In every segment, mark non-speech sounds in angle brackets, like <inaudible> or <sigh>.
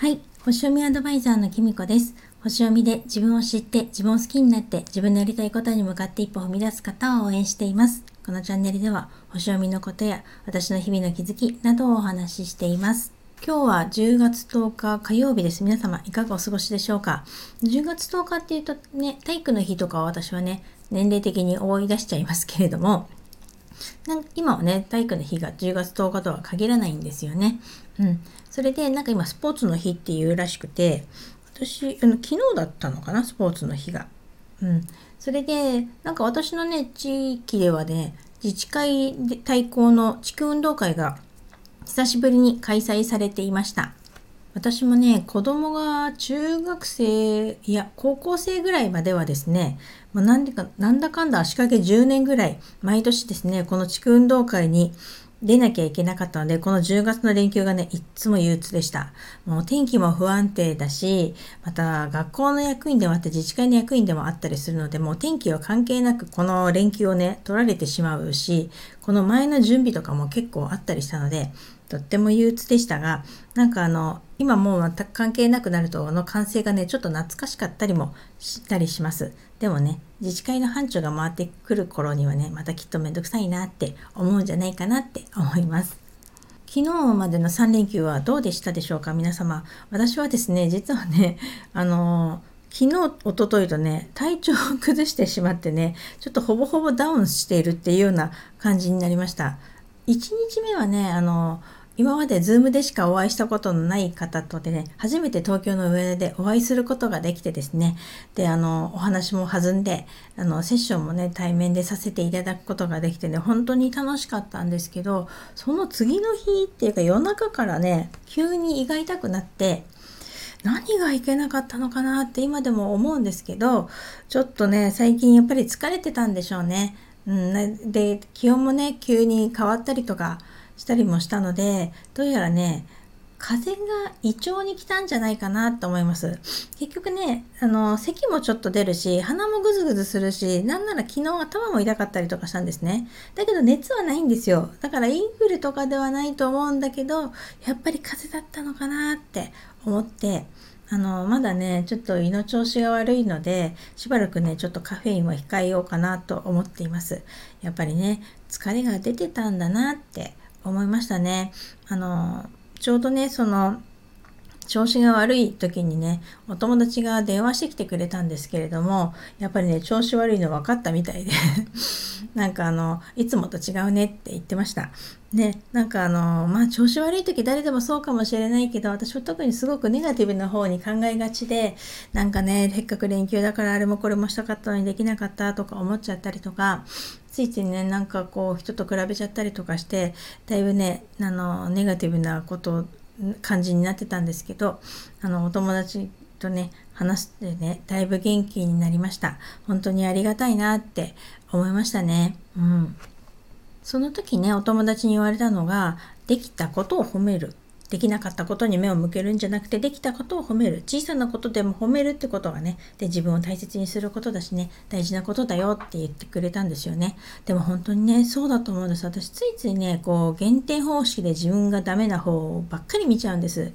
はい。星読みアドバイザーのきみこです。星読みで自分を知って自分を好きになって自分のやりたいことに向かって一歩踏み出す方を応援しています。このチャンネルでは星読みのことや私の日々の気づきなどをお話ししています。今日は10月10日火曜日です。皆様いかがお過ごしでしょうか ?10 月10日っていうとね、体育の日とかは私はね、年齢的に思い出しちゃいますけれども、なん今はね、体育の日が10月10日とは限らないんですよね。うん。それで、なんか今、スポーツの日っていうらしくて、私、あの昨日だったのかな、スポーツの日が。うん。それで、なんか私のね、地域ではね、自治会対抗の地区運動会が久しぶりに開催されていました。私もね、子供が中学生、いや、高校生ぐらいまではですね、まあ、なんでか、なんだかんだ足掛け10年ぐらい、毎年ですね、この地区運動会に出なきゃいけなかったので、この10月の連休がね、いっつも憂鬱でした。もう天気も不安定だし、また学校の役員でもあって自治会の役員でもあったりするので、もう天気は関係なくこの連休をね、取られてしまうし、この前の準備とかも結構あったりしたので、とっても憂鬱でしたが、なんかあの、今もう全く関係なくなると、あの完成がね、ちょっと懐かしかったりもしたりします。でもね、自治会の班長が回ってくる頃にはね、またきっとめんどくさいなって思うんじゃないかなって思います。昨日までの3連休はどうでしたでしょうか？皆様。私はですね、実はね、あの昨日、おとといとね、体調を崩してしまってね、ちょっとほぼほぼダウンしているっていうような感じになりました。1日目はね、あの今まで Zoom でしかお会いしたことのない方とでね、初めて東京の上でお会いすることができてですね、で、あの、お話も弾んで、あの、セッションもね、対面でさせていただくことができてね、本当に楽しかったんですけど、その次の日っていうか夜中からね、急に胃が痛くなって、何がいけなかったのかなって今でも思うんですけど、ちょっとね、最近やっぱり疲れてたんでしょうね。うん、で、気温もね、急に変わったりとか、したりもしたのでどうやらね風が胃腸に来たんじゃないかなと思います。結局ね、あの、咳もちょっと出るし、鼻もぐずぐずするし、なんなら昨日頭も痛かったりとかしたんですね。だけど熱はないんですよ。だからインフルとかではないと思うんだけど、やっぱり風邪だったのかなって思って、あの、まだね、ちょっと胃の調子が悪いので、しばらくね、ちょっとカフェインは控えようかなと思っています。やっぱりね、疲れが出てたんだなって思いましたね。あの、ちょうどね、その、調子が悪い時にね、お友達が電話してきてくれたんですけれども、やっぱりね、調子悪いの分かったみたいで <laughs> なんかあの、いつもと違うねって言ってました。ね、なんかあの、まあ調子悪い時誰でもそうかもしれないけど、私は特にすごくネガティブな方に考えがちで、なんかね、せっかく連休だからあれもこれもしたかったのにできなかったとか思っちゃったりとか、ついついね、なんかこう人と比べちゃったりとかして、だいぶね、あの、ネガティブなこと感じになってたんですけどあのお友達とね話してねだいぶ元気になりました。本当にありがたいなって思いましたね。うん。その時ねお友達に言われたのができたことを褒める。できなかったことに目を向けるんじゃなくてできたことを褒める。小さなことでも褒めるってことがねで自分を大切にすることだしね大事なことだよって言ってくれたんですよね。でも本当にねそうだと思うんです。私ついついねこう減点方式で自分がダメな方ばっかり見ちゃうんです。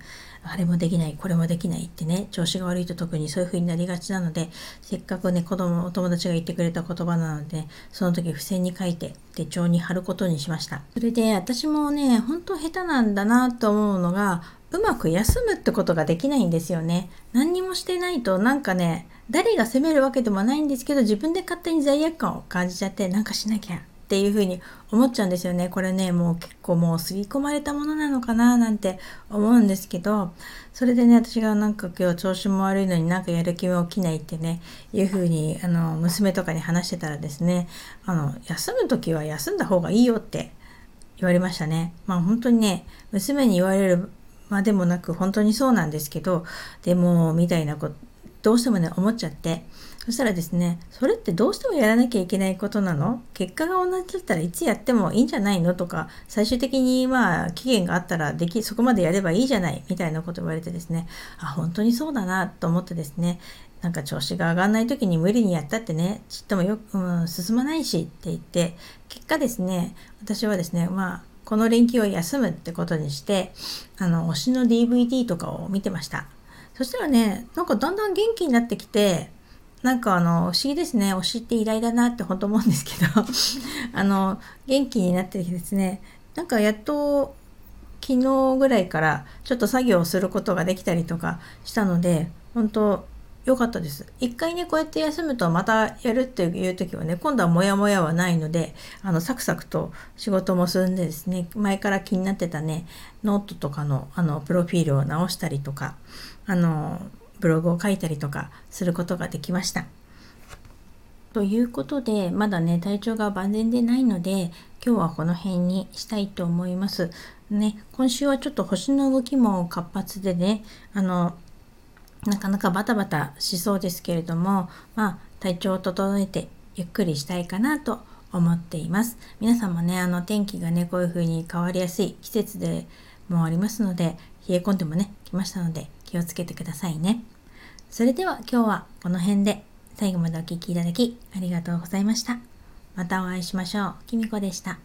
あれもできない、これもできないってね、調子が悪いと特にそういう風になりがちなので、せっかくね、子供、お友達が言ってくれた言葉なので、その時付箋に書いて手帳に貼ることにしました。それで私もね、本当下手なんだなと思うのが、うまく休むってことができないんですよね。何にもしてないとなんかね、誰が責めるわけでもないんですけど、自分で勝手に罪悪感を感じちゃって、なんかしなきゃっていうふうに思っちゃうんですよね。これね、もう結構もう刷り込まれたものなのかななんて思うんですけど、それでね、私がなんか今日調子も悪いのになんかやる気も起きないってね、いうふうに、あの、娘とかに話してたらですね、あの、休む時は休んだ方がいいよって言われましたね。まあ本当にね、娘に言われるまでもなく本当にそうなんですけど、でも、みたいなこと、どうしてもね、思っちゃって、そしたらですね、それってどうしてもやらなきゃいけないことなの？結果が同じだったらいつやってもいいんじゃないの？とか、最終的にまあ期限があったらでき、そこまでやればいいじゃないみたいなこと言われてですね、あ、本当にそうだなと思ってですね、なんか調子が上がらない時に無理にやったってね、ちっともよく、うん、進まないしって言って、結果ですね、私はですね、まあ、この連休は休むってことにしてあの推しの DVD とかを見てました。そしたらねなんかだんだん元気になってきてなんかあの不思議ですね。推しって偉大だなって本当思うんですけど。<laughs> あの元気になってきてですね。なんかやっと昨日ぐらいからちょっと作業をすることができたりとかしたので本当良かったです。一回ね、こうやって休むとまたやるっていう時はね、今度はモヤモヤはないので、あの、サクサクと仕事も進んでですね、前から気になってたね、ノートとかの、あの、プロフィールを直したりとか、あの、ブログを書いたりとかすることができました。ということで、まだね、体調が万全でないので、今日はこの辺にしたいと思います。ね、今週はちょっと星の動きも活発でね、あの、なかなかバタバタしそうですけれども、まあ、体調を整えてゆっくりしたいかなと思っています。皆さんもね、あの天気がね、こういう風に変わりやすい季節でもありますので、冷え込んでもね、来ましたので気をつけてくださいね。それでは今日はこの辺で最後までお聴きいただきありがとうございました。またお会いしましょう。きみこでした。